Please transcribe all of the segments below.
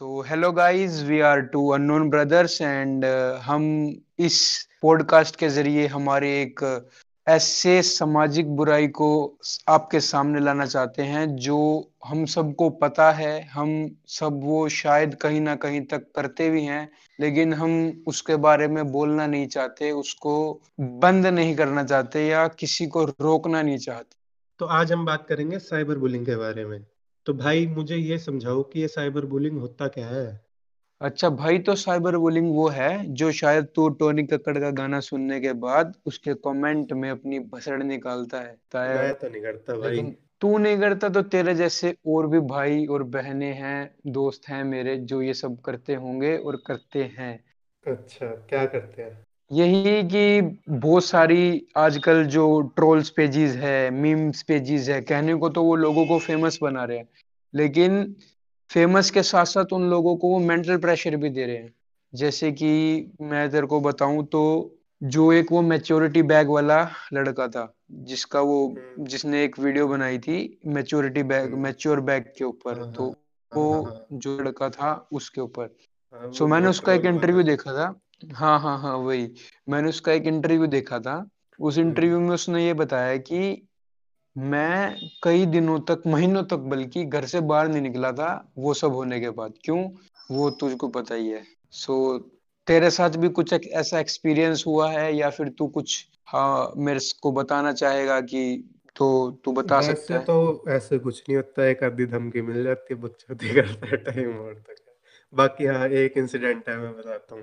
So hello guys we are two unknown brothers and हम इस podcast के ज़रिए हमारे एक ऐसे सामाजिक बुराई को आपके सामने लाना चाहते हैं जो हम सबको पता है, हम सब वो शायद कहीं ना कहीं तक करते भी हैं, लेकिन हम उसके बारे में बोलना नहीं चाहते, उसको बंद नहीं करना चाहते या किसी को रोकना नहीं चाहते। तो आज हम बात करेंगे साइबर बुलिंग के बारे में। तो भाई मुझे ये समझाओ कि ये साइबर बुलिंग होता क्या है? अच्छा भाई तो साइबर बुलिंग वो है जो शायद तू टोनी कक्कड़ का गाना सुनने के बाद उसके कमेंट में अपनी भसड़ निकालता है मैं तो नहीं करता भाई। लेकिन तू नहीं करता तो तेरे जैसे और भी भाई और बहनें हैं दोस्त हैं मेरे जो ये सब करते होंगे और करते हैं। अच्छा क्या करते हैं? यही कि बहुत सारी आजकल जो ट्रोल्स पेजेस है मीम्स पेजेस है कहने को तो वो लोगों को फ़ेमस बना रहे हैं। लेकिन फ़ेमस के साथ साथ उन लोगों को वो मेंटल प्रेशर भी दे रहे हैं। जैसे कि मैं तेरे को बताऊँ तो जो एक वो मेच्योरिटी बैग वाला लड़का था जिसका वो हम्म। जिसने एक वीडियो बनाई थी मेच्योरिटी बैग मेच्योर बैग के ऊपर। हाँ, तो हाँ, वो हाँ, जो लड़का था उसके ऊपर। सो वो मैंने उसका एक इंटरव्यू देखा था। हाँ हाँ हाँ वही। मैंने उसका एक इंटरव्यू देखा था। उस हम्म। इंटरव्यू में उसने ये बताया कि मैं कई दिनों तक महीनों तक बल्कि घर से बाहर नहीं निकला था वो सब होने के बाद। क्यों? वो तुझको पता ही है। सो तेरे साथ भी कुछ एक ऐसा एक्सपीरियंस हुआ है या फिर तू कुछ हाँ मेरे को बताना चाहेगा कि तो तू बता सकता है? तो ऐसे कुछ नहीं होता एक आधी धमकी मिल जाती है बच्चों करता है टाइम और तक। बाकी हाँ एक इंसिडेंट है मैं बताता हूँ।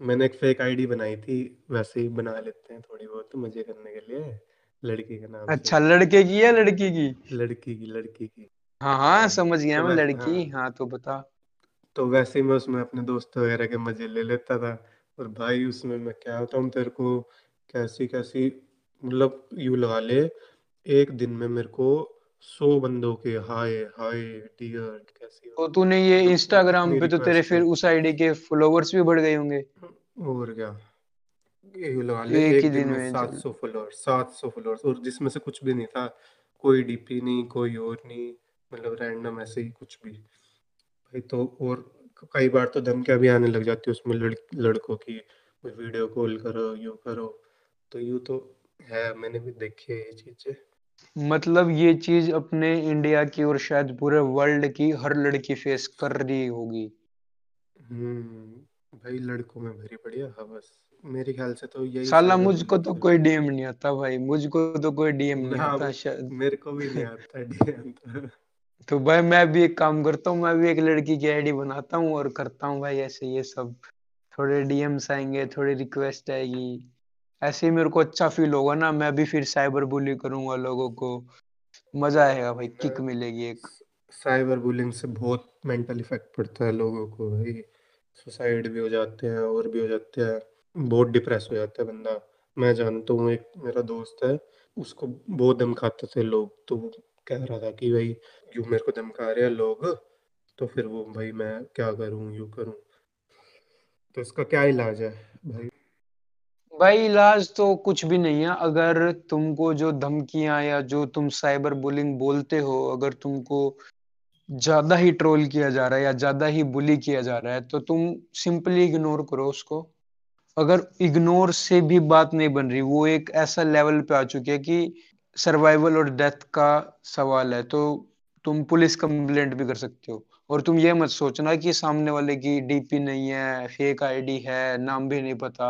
मैंने एक फेक आईडी बनाई थी वैसे ही बना लेते हैं थोड़ी बहुत मज़े करने के लिए। लड़की के नाम अच्छा से लड़के की या लड़की की? लड़की की लड़की की। हाँ हाँ हाँ समझ गया तो मैं वैसे लड़की? हाँ। हाँ तो बता। तो वैसे ही मैं उसमें अपने दोस्त वगैरह के मज़े ले लेता था। और भाई उसमें मैं क्या होता हूँ तेरे को कैसी कैसी मतलब यू लगा ले एक दिन में मेरे को सौ बंदों के हाय हाय डियर कैसी हो? तो तूने ये इंस्टाग्राम पे तो तेरे फिर उस आईडी के फॉलोवर्स भी बढ़ गए होंगे। और क्या? यू लगा ले एक ही दिन दिन में में सात चल सौ फॉलोअर्स सात सौ फॉलोअर्स और जिसमें से कुछ भी नहीं था कोई डीपी नहीं कोई और नहीं मतलब रैंडम ऐसे ही कुछ भी। भाई तो और कई बार तो धमकियाँ भी आने लग जाती है उसमें लड़, लड़कों की वीडियो कॉल करो यू करो। तो यू तो है मैंने भी देखी है ये चीज़ें। मतलब ये चीज़ अपने इंडिया की और शायद पूरे वर्ल्ड की हर लड़की फेस कर रही होगी। हम्म भाई लड़कों में भरी पड़ी है हवस। मेरे ख्याल से तो यही साला मुझको तो है। कोई डीएम नहीं आता भाई मुझको तो कोई डीएम नहीं ना आता शायद। मेरे को भी नहीं आता डीएम तो। तो भाई मैं भी एक काम करता हूँ मैं भी एक लड़की की आईडी बनाता हूँ और करता हूँ भाई ऐसे ये सब। थोड़े डीएम्स आएँगे थोड़ी रिक्वेस्ट आएगी। ऐसे ही मेरे को अच्छा फील होगा ना मैं भी फिर साइबर बुली करूँगा लोगों को। मज़ा आएगा भाई किक मिलेगी एक। साइबर बुलिंग से बहुत मेंटल इफ़ेक्ट पड़ता है लोगों को भाई। सुसाइड भी हो जाते हैं और भी हो जाते हैं। बहुत डिप्रेस हो जाता है बंदा। मैं जानता हूँ एक मेरा दोस्त है उसको बहुत धमकाते थे लोग तो वो कह रहा था कि भाई यूँ मेरे को धमका रहे हैं लोग? तो फिर वो भाई मैं क्या करूँ यू करूँ? तो इसका क्या इलाज है भाई? भाई, इलाज तो कुछ भी नहीं है। अगर तुमको जो धमकियाँ या जो तुम साइबर बुलिंग बोलते हो, अगर तुमको ज़्यादा ही ट्रोल किया जा रहा है या ज़्यादा ही बुली किया जा रहा है तो तुम सिंपली इग्नोर करो उसको। अगर इग्नोर से भी बात नहीं बन रही, वो एक ऐसा लेवल पे आ चुकी है कि सर्वाइवल और डेथ का सवाल है तो तुम पुलिस कंप्लेंट भी कर सकते हो। और तुम ये मत सोचना कि सामने वाले की डीपी नहीं है फेक आईडी है, नाम भी नहीं पता।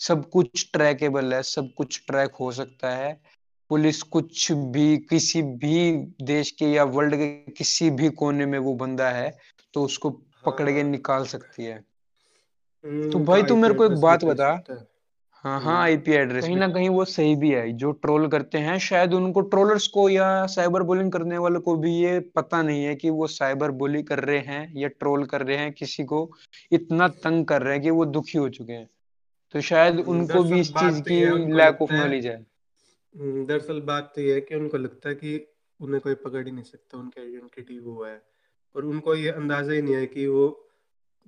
सब कुछ ट्रैकेबल है सब कुछ ट्रैक हो सकता है। पुलिस कुछ भी किसी भी देश के या वर्ल्ड के किसी भी कोने में वो बंदा है तो उसको पकड़ के हाँ। निकाल सकती है। तो भाई तू मेरे को एक बात बता। हाँ। हाँ हम्म। आईपी एड्रेस कहीं ना कहीं वो सही भी है जो ट्रोल करते हैं शायद उनको ट्रोलर्स को या साइबर बुलिंग करने वालों को भी ये पता नहीं है कि वो साइबर बुली कर रहे हैं या ट्रोल कर रहे हैं किसी को इतना तंग कर रहे हैं कि वो दुखी हो चुके हैं। तो शायद हम्म, उनको भी इस चीज़ तो की लैक ऑफ़ नॉलेज है हम्म, दरअसल बात तो ये है कि उनको लगता है कि उन्हें कोई पकड़ ही नहीं सकता उनकी आइडेंटिटी वो है। और उनको ये अंदाज़ा ही नहीं है कि वो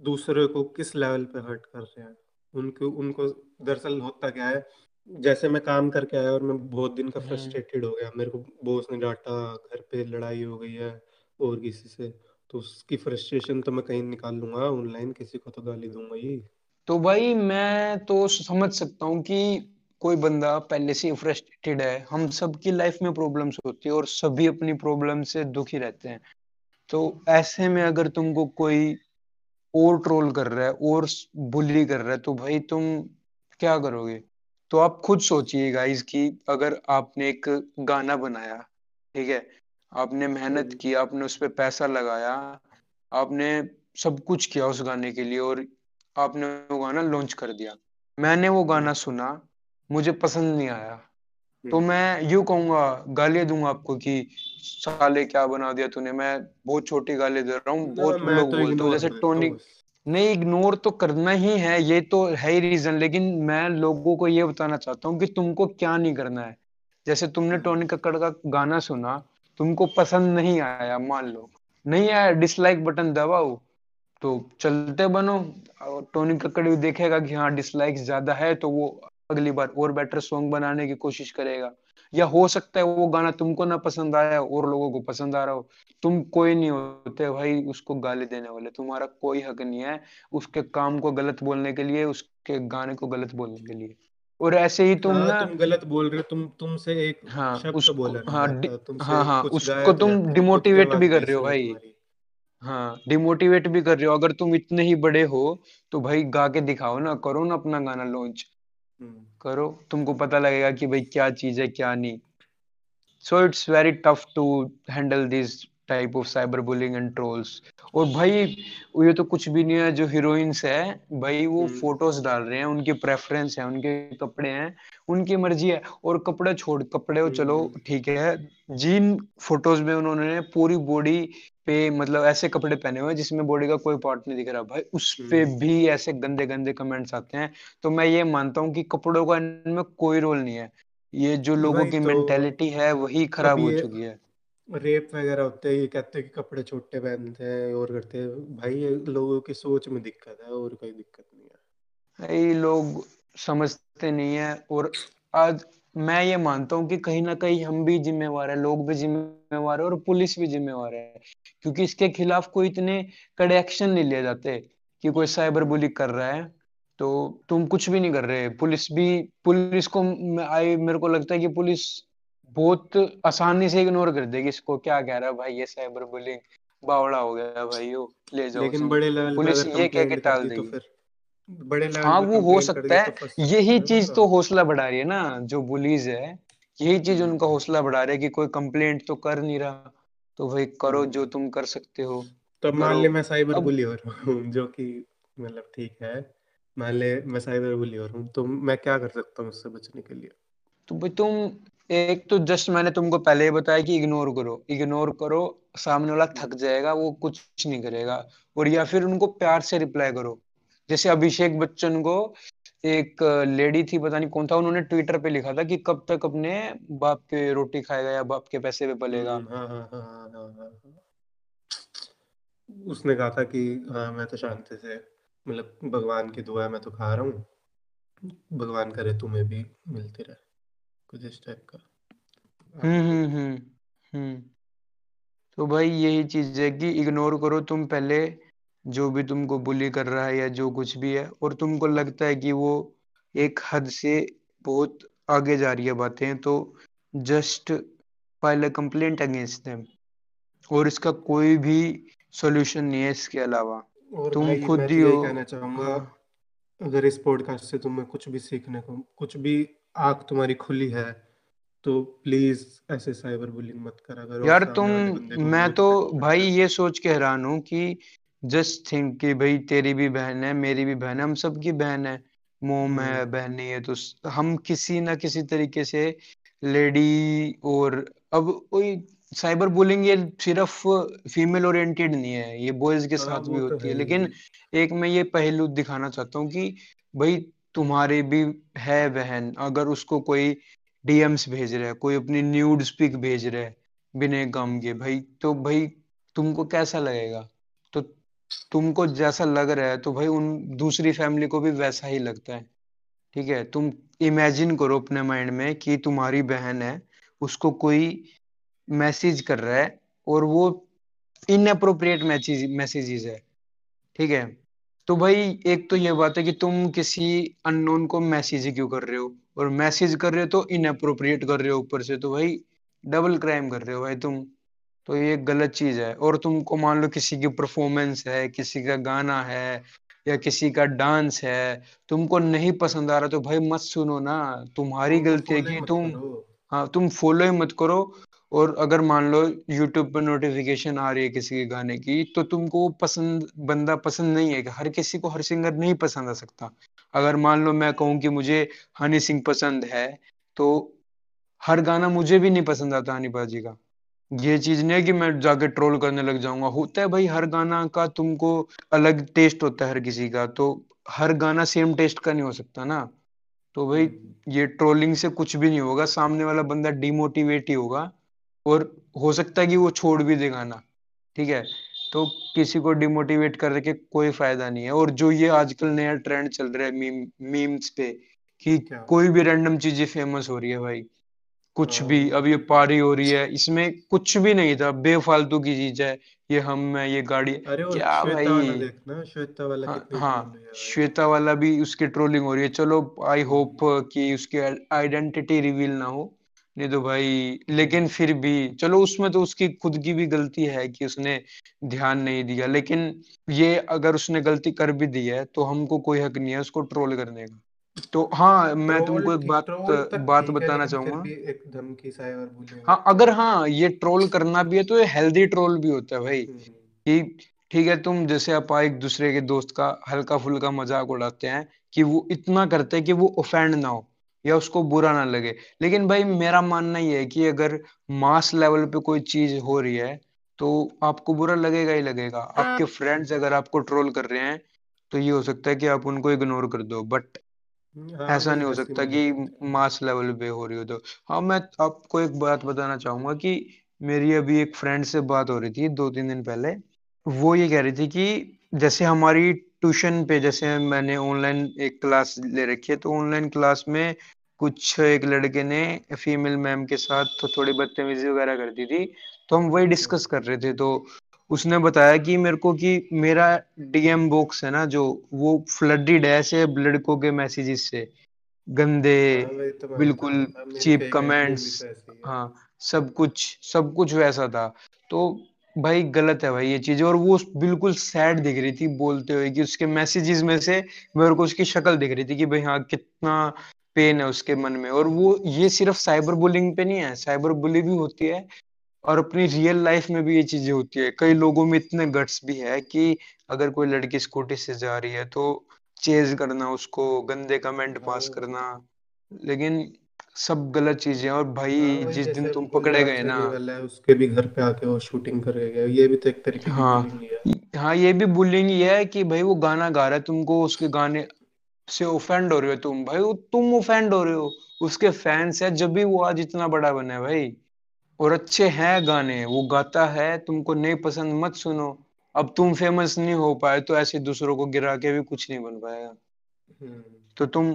दूसरे को किस लेवल पे हर्ट कर रहे हैं। उनको उनको दरअसल होता क्या है जैसे मैं काम करके आया और मैं बहुत दिन का हम्म। फ्रस्ट्रेटेड हो गया मेरे को बॉस ने डांटा घर पे लड़ाई हो गई है और किसी से तो उसकी फ्रस्ट्रेशन तो मैं कहीं निकाल लूँगा ऑनलाइन किसी को तो गाली दूँगा ही। तो भाई मैं तो समझ सकता हूँ कि कोई बंदा पहले से फ्रस्ट्रेटेड है। हम सबकी लाइफ में प्रॉब्लम्स होती है और सभी अपनी प्रॉब्लम से दुखी रहते हैं। तो ऐसे में अगर तुमको कोई और ट्रोल कर रहा है और बुली कर रहा है तो भाई तुम क्या करोगे? तो आप खुद सोचिए गाइस कि अगर आपने एक गाना बनाया ठीक है? आपने मेहनत हम्म। की आपने उस पर पैसा लगाया आपने सब कुछ किया उस गाने के लिए और आपने वो गाना लॉन्च कर दिया। मैंने वो गाना हम्म। सुना मुझे पसंद नहीं आया। तो हम्म। मैं यू कहूँगा गालियाँ दूँगा आपको कि साले क्या बना दिया तूने मैं बहुत छोटी गाली दे रहा हूँ बहुत लोग तो बोलते जैसे टोनी नहीं इग्नोर तो करना ही है ये तो है ही रीजन लेकिन मैं लोगों को ये बताना चाहता हूँ कि तुमको क्या नहीं करना है। जैसे तुमने हम्म। टोनी कक्कड़ का गाना सुना तुमको पसंद नहीं आया मान लो। नहीं आया डिसलाइक बटन दबाओ। तो चलते बनो। और टोनी कक्कड़ भी देखेगा कि हाँ डिसलाइक्स ज़्यादा है तो वो अगली बार और बेटर सॉन्ग बनाने की कोशिश करेगा। या हो सकता है वो गाना तुमको ना पसंद आया और लोगों को पसंद आ रहा हो। तुम कोई नहीं होते भाई उसको गाली देने वाले। तुम्हारा कोई हक नहीं है उसके काम को गलत बोलने के लिए उसके गाने को गलत बोलने के लिए। और ऐसे ही तुम हाँ ना तुम गलत बोल रहे हो तुम तुमसे एक हाँ शब्द उसको बोला हाँ हाँ हाँ उसको तुम डिमोटिवेट भी कर रहे हो भाई। हाँ। डिमोटिवेट भी कर रहे हो। अगर तुम इतने ही बड़े हो तो भाई गा के दिखाओ ना करो ना अपना गाना लॉन्च हम्म। करो। तुमको पता लगेगा कि भाई क्या चीज़ है क्या नहीं। So it's very tough to handle this type of cyber bullying and trolls और भाई ये तो कुछ भी नहीं है जो हीरोइंस है भाई वो हम्म। फ़ोटोज़ डाल रहे हैं उनकी प्रेफरेंस है उनके कपड़े हैं उनकी मर्ज़ी है और कपड़े छोड़ कपड़े चलो हम्म। ठीक है जिन फ़ोटोज़ में उन्होंने पूरी बॉडी पे मतलब ऐसे कपड़े पहने हुए हैं जिसमें बॉडी का कोई पार्ट नहीं दिख रहा भाई उस पे हम्म। भी ऐसे गंदे गंदे कमेंट्स आते हैं तो मैं ये मानता हूँ कि कपड़ों का इनमें कोई रोल नहीं है ये जो लोगों की तो मेंटेलिटी है वही खराब हो चुकी है। रेप वगैरह होते हैं, ये कहते हैं कि कपड़े छोटे पहनते हैं और करते हैं। भाई लोगों की सोच में दिक्कत है और कोई दिक्कत नहीं है। ये लोग समझते नहीं है और आज मैं ये मानता हूँ कि कहीं ना कहीं हम भी जिम्मेवार है, लोग भी जिम्मेवार है और पुलिस भी जिम्मेवार है। क्योंकि इसके खिलाफ कोई इतने कड़े एक्शन नहीं लिए जाते कि कोई साइबर हम्म बुली कर रहा है। तो तुम कुछ भी नहीं कर रहे। पुलिस भी, पुलिस को आई, मेरे को लगता है कि पुलिस बहुत आसानी से इग्नोर कर देगी इसको। क्या कह रहा है भाई ये साइबर बुलिंग बावड़ा हो गया भाई यो ले जाओ लेकिन बड़े लेवल पुलिस ये कह के टाल दी तो देगी। फिर बड़े लेवल हाँ वो हो सकता तो है। फंस यही चीज़ तो हौसला बढ़ा रही है ना जो बुलीज है यही चीज़ उनका हम्म हौसला बढ़ा रही है कि कोई कंप्लेंट तो कर नहीं रहा। तो भाई करो जो हम्म तुम कर सकते हो। तो मान ले मैं साइबर बुली हो रहा हूँ जो कि मतलब ठीक है। मान ले मैं साइबर बुली हो रहा हूँ तो मैं क्या कर सकता हूँ उससे बचने के लिए? तो भाई तुम एक तो जस्ट मैंने तुमको पहले ही बताया कि इग्नोर करो इग्नोर करो, सामने वाला थक हम्म जाएगा, वो कुछ नहीं करेगा। और या फिर उनको प्यार से रिप्लाई करो। जैसे अभिषेक बच्चन को एक लेडी थी, पता नहीं कौन था, उन्होंने ट्विटर पे लिखा था कि कब तक अपने बाप के रोटी खाएगा या बाप के पैसे पे पलेगा। हम्म हाँ हाँ हाँ हाँ हाँ हाँ हाँ। उसने कहा था कि हाँ मैं तो शांति से मतलब भगवान की दुआ है, मैं तो खा रहा हूँ। भगवान करे, तुम्हें भी मिलती रहे। कुछ इस टाइप का। हम्म हम्म हम्म हम्म। तो भाई यही चीज़ है कि इग्नोर करो तुम पहले जो भी तुमको बुली कर रहा है या जो कुछ भी है और तुमको लगता है कि वो एक हद से बहुत आगे जा रही है बातें तो just file a complaint against them और इसका कोई भी सॉल्यूशन नहीं है इसके अलावा। तुम खुद तो ही यही हो। कहना चाहूँगा अगर इस पॉडकास्ट से तुम्हें कुछ भी सीखने को कुछ भी आँख तुम्हारी खुली है तो प्लीज़ ऐसे साइबर बुलिंग मत करा। करो यार तुम मैं तो भाई ये सोच के हैरान हूँ कि जस्ट थिंक कि भाई तेरी भी बहन है मेरी भी बहन है हम सबकी बहन है। मोम है हम्म। बहन नहीं है तो हम किसी ना किसी तरीके से लेडी और अब कोई साइबर बुलिंग ये सिर्फ़ फीमेल ओरिएंटेड नहीं है ये बॉयज़ के हाँ साथ भी तो होती है। है। लेकिन एक मैं ये पहलू दिखाना चाहता हूँ कि भाई तुम्हारी भी है बहन, अगर उसको कोई डीएम्स भेज रहा है, कोई अपनी न्यूड पिक भेज रहा है बिना काम के, भाई तो भाई तुमको कैसा लगेगा? तो तुमको जैसा लग रहा है तो भाई उन दूसरी फैमिली को भी वैसा ही लगता है, ठीक है? तुम इमेजिन करो अपने माइंड में कि तुम्हारी बहन है, उसको कोई मैसेज कर रहा है और वो इनअप्रोप्रिएट मैसेज मैसेजेस है, ठीक है? तो भाई एक तो ये बात है कि तुम किसी अननोन को मैसेज क्यों कर रहे हो? और मैसेज कर रहे हो तो इनअप्रोप्रिएट कर रहे हो ऊपर से तो भाई डबल क्राइम कर रहे हो भाई तुम। तो ये गलत चीज़ है। और तुमको मान लो किसी की परफॉर्मेंस है किसी का गाना है या किसी का डांस है तुमको नहीं पसंद आ रहा तो भाई मत सुनो ना। तुम्हारी गलती है कि तुम हाँ तुम फॉलो ही मत करो। और अगर मान लो यूट्यूब पर नोटिफिकेशन आ रही है किसी के गाने की तो तुमको वो पसंद बंदा पसंद नहीं है कि हर किसी को हर सिंगर नहीं पसंद आ सकता। अगर मान लो मैं कहूँ कि मुझे हनी सिंह पसंद है तो हर गाना मुझे भी नहीं पसंद आता हनी पाजी का। ये चीज़ नहीं है कि मैं जाके ट्रोल करने लग जाऊँगा। होता है भाई हर गाना का तुमको अलग टेस्ट होता है हर किसी का तो हर गाना सेम टेस्ट का नहीं हो सकता ना। तो भाई हम्म। ये ट्रोलिंग से कुछ भी नहीं होगा। सामने वाला बंदा डिमोटिवेट ही होगा। और हो सकता है कि वो छोड़ भी दे गाना ठीक है? तो किसी को डिमोटिवेट करके कोई फ़ायदा नहीं है। और जो ये आजकल नया ट्रेंड चल रहा है मीम मीम्स पे कि कोई भी रैंडम चीज़ें फ़ेमस हो रही है भाई। कुछ भी हाँ। अब ये पारी हो रही है इसमें कुछ भी नहीं था। बेफालतू की चीज़ है ये हम है ये गाड़ी अरे क्या श्वेता वाला श्वेता वाला हाँ कितनी हाँ भाई श्वेता वाला भी उसकी ट्रोलिंग हो रही है। चलो आई होप कि उसकी आइडेंटिटी रिवील ना हो। नहीं तो भाई लेकिन फिर भी चलो उसमें तो उसकी खुद की भी गलती है कि उसने ध्यान नहीं दिया लेकिन ये अगर उसने गलती कर भी दी है तो हमको कोई हक नहीं है उसको ट्रोल करने का। तो हाँ मैं तुमको एक बात बात है बताना चाहूँगा। एक धमकी बुलिंग हाँ होता अगर हाँ ये ट्रोल करना भी है तो ये हेल्दी ट्रोल भी होता है भाई। हम्म। कि ठीक है तुम जैसे आप एक दूसरे के दोस्त का हल्का फुल्का मज़ाक उड़ाते हैं कि वो इतना करते हैं कि वो ऑफेंड ना हो। या उसको बुरा ना लगे। लेकिन भाई मेरा मानना ये है कि अगर मास लेवल पे कोई चीज़ हो रही है तो आपको बुरा लगेगा ही लगेगा। आपके फ्रेंड्स अगर आपको ट्रोल कर रहे हैं तो ये हो सकता है कि आप उनको इग्नोर कर दो बट हाँ ऐसा नहीं हो सकता कि है। मास लेवल पे हो रही हो तो। हाँ मैं आपको एक बात बताना चाहूँगा कि मेरी अभी एक फ्रेंड से बात हो रही थी दो तीन दिन पहले। वो ये कह रही थी कि जैसे हमारी ट्यूशन पे जैसे मैंने ऑनलाइन एक क्लास ले रखी है तो ऑनलाइन क्लास में कुछ एक लड़के ने फीमेल मैम के साथ तो थोड़ी बदतमीजी वगैरह कर दी थी तो हम वही डिस्कस कर रहे थे। तो उसने बताया कि मेरे को कि मेरा डीएम बॉक्स है ना जो वो फ्लडेड है ऐसे लड़कों के मैसेजेस से। गंदे हाँ तो बिल्कुल चीप कमेंट्स तो हाँ सब कुछ सब कुछ वैसा था। तो भाई गलत है भाई ये चीज़ और वो बिल्कुल सैड दिख रही थी बोलते हुए कि उसके मैसेजेस में से मेरे को उसकी शक्ल दिख रही थी कि भाई हाँ कितना पेन है उसके मन में। और वो ये सिर्फ़ साइबर बुलिंग पे नहीं है साइबर बुली भी होती है और अपनी रियल लाइफ में भी ये चीज़ें होती है। कई लोगों में इतने गट्स भी है कि अगर कोई लड़की स्कूटी से जा रही है तो चेज करना उसको गंदे कमेंट पास हाँ। करना। लेकिन सब गलत चीज़ें हैं और हाँ भाई वही जिस दिन तुम पकड़े गए ना। है उसके भी घर पे आके वो शूटिंग कर गया ये भी तो एक तरीके हाँ। है। हाँ ये भी बुलिंग ही है कि भाई वो गाना गा रहा है तुमको उसके गाने से ओफेंड हो रहे हो तुम। भाई वो तुम ओफेंड हो रहे हो उसके फैंस है जब भी वो आज इतना बड़ा बना है भाई। और अच्छे हैं गाने वो गाता है तुमको नहीं पसंद मत सुनो। अब तुम फ़ेमस नहीं हो पाए तो ऐसे दूसरों को गिरा के भी कुछ नहीं बन पाएगा। हम्म। तो तुम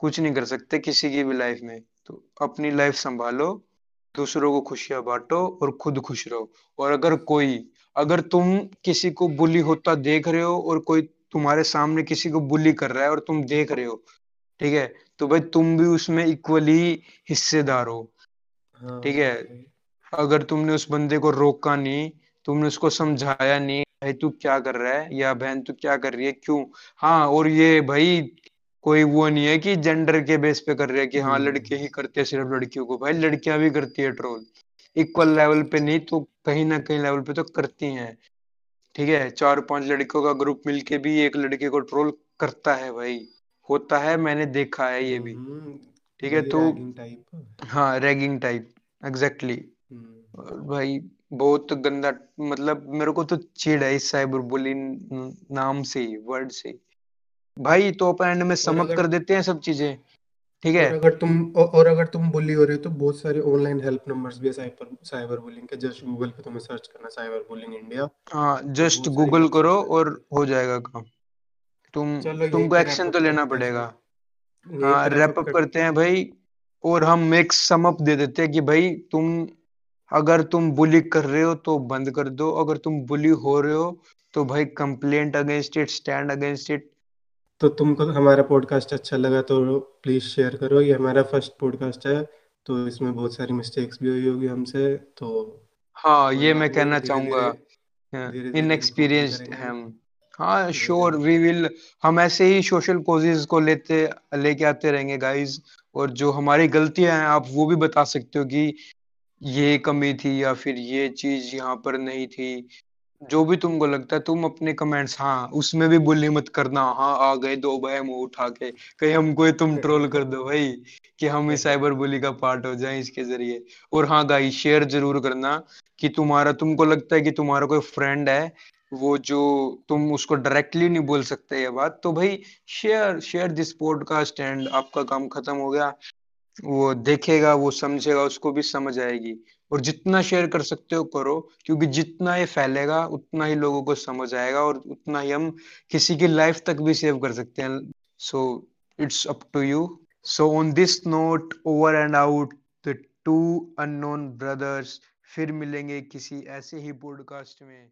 कुछ नहीं कर सकते किसी की भी लाइफ में। तो अपनी लाइफ संभालो दूसरों को खुशियाँ बांटो और खुद खुश रहो। और अगर कोई अगर तुम किसी को बुली होता देख रहे हो और कोई तुम्हारे सामने किसी को बुली कर रहा है और तुम देख रहे हो ठीक है? तो भाई तुम भी उसमें इक्वली हिस्सेदार हो। हाँ ठीक है? अगर तुमने उस बंदे को रोका नहीं तुमने उसको समझाया नहीं भाई तू क्या कर रहा है? या बहन तू क्या कर रही है? क्यों? हाँ और ये भाई कोई वो नहीं है कि जेंडर के बेस पे कर रहे हैं कि हाँ हम्म। लड़के ही करते हैं सिर्फ़ लड़कियों को। भाई लड़कियाँ भी करती है ट्रोल इक्वल लेवल पे नहीं तो कहीं ना कहीं लेवल पे तो करती हैं। ठीक है चार पाँच लड़कियों का ग्रुप मिलके भी एक लड़के को ट्रोल करता है भाई। होता है मैंने देखा है ये भी। हम्म ठीक है तो हाँ रैगिंग टाइप एग्जैक्टली भाई बहुत गंदा मतलब मेरे को तो चिढ़ है इस साइबर बुलिंग नाम से ही वर्ड से ही। भाई तो अपन एंड में समअप कर देते हैं सब चीज़ें ठीक है? अगर तुम और अगर तुम बुली हो रहे हो तो बहुत सारे ऑनलाइन हेल्प नंबर्स भी है साइबर साइबर बुलिंग के। जस्ट गूगल पे तुम्हें सर्च करना साइबर बुलिंग इंडिया हाँ तो जस्ट सारी गूगल करो और हो जाएगा काम। तुम तुमको एक्शन तो लेना पड़ेगा। हाँ रैप अप करते हैं। हैं भाई और हम एक सम अप दे देते हैं कि भाई तुम अगर तुम बुली कर रहे हो तो बंद कर दो अगर तुम बुली हो रहे हो तो भाई complaint against it stand against it तो तुमको हमारा पॉडकास्ट अच्छा लगा तो प्लीज़ शेयर करो। ये हमारा फ़र्स्ट पॉडकास्ट है तो इसमें बहुत सारी मिस्टेक्स भी हुई होगी हमसे तो हाँ ये मैं कहना चाहूँगा इनएक्सपीरियंस्ड हम हाँ धीरे धीरे श्योर वी विल हम ऐसे ही सोशल कोजेस को लेते लेके आते रहेंगे गाइस और जो हमारी गलतियाँ हैं आप वो भी बता सकते हो कि ये कमी थी या फिर ये चीज़ यहाँ पर नहीं थी। जो भी तुमको लगता है, तुम अपने कमेंट्स हाँ उसमें भी बुली मत करना हाँ आ गए, दो भाई मुँह उठा के, कहीं हमको तुम ट्रोल कर दो भाई, कि हम ही साइबर बुली का पार्ट हो जाए इसके ज़रिए। और हाँ गाई शेयर ज़रूर करना कि तुम्हारा, तुमको लगता है कि तुम्हारा कोई फ्रेंड है, वो जो तुम उसको डायरेक्टली नहीं बोल सकते ये बात तो भाई share share this podcast and आपका काम खत्म हो गया। वो देखेगा, वो समझेगा, उसको भी समझ आएगी। और जितना शेयर कर सकते हो, करो। क्योंकि जितना ये फैलेगा, उतना ही लोगों को समझ आएगा और उतना ही हम किसी की लाइफ तक भी सेव कर सकते हैं। So it's up to you so on this note over and out the two unknown brothers फिर मिलेंगे किसी ऐसे ही पॉडकास्ट में।